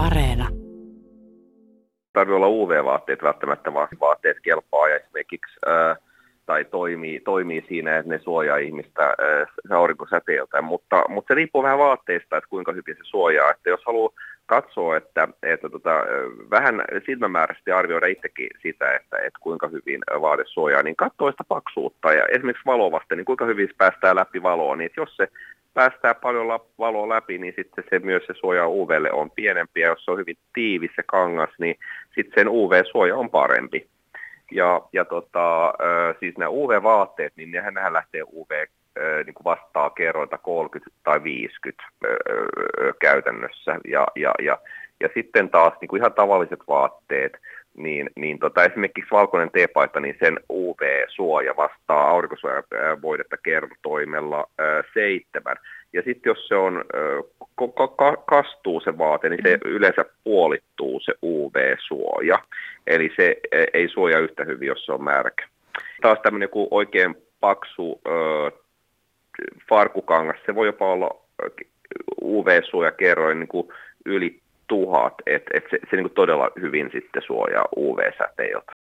Areena. Tarvii olla UV-vaatteet välttämättä, vaan vaatteet kelpaa ja esimerkiksi ää, tai toimii, toimii siinä, että ne suojaa ihmistä aurinkosäteiltä, mutta, mutta se riippuu vähän vaatteista, että kuinka hyvin se suojaa. Että jos haluaa katsoa, että, että tota, vähän silmämääräisesti arvioida itsekin sitä, että, että kuinka hyvin vaate suojaa, niin katsoo sitä paksuutta ja esimerkiksi valovasta, niin kuinka hyvin se päästää läpi valoa, niin jos se päästää paljon valoa läpi, niin sitten se myös se suoja UVlle on pienempi, ja jos se on hyvin tiivis se kangas, niin sitten sen UV-suoja on parempi. Ja, ja tota, siis nämä UV-vaatteet, niin nehän, nehän lähtee UV niin kuin vastaa kerroita 30 tai 50 käytännössä. Ja, ja, ja, ja sitten taas niin kuin ihan tavalliset vaatteet, niin, niin tota, esimerkiksi valkoinen teepaita, niin sen UV-suoja vastaa aurinkosuojavoidetta kertoimella seitsemän. Ja sitten jos se on, ka- ka- kastuu se vaate, niin se yleensä puolittuu se UV-suoja. Eli se e, ei suoja yhtä hyvin, jos se on märkä. Taas tämmöinen joku oikein paksu ö, farkukangas, se voi jopa olla UV-suoja kerroin niin kuin yli tuhat, että et se, se niin todella hyvin sitten suojaa UV-säteiltä.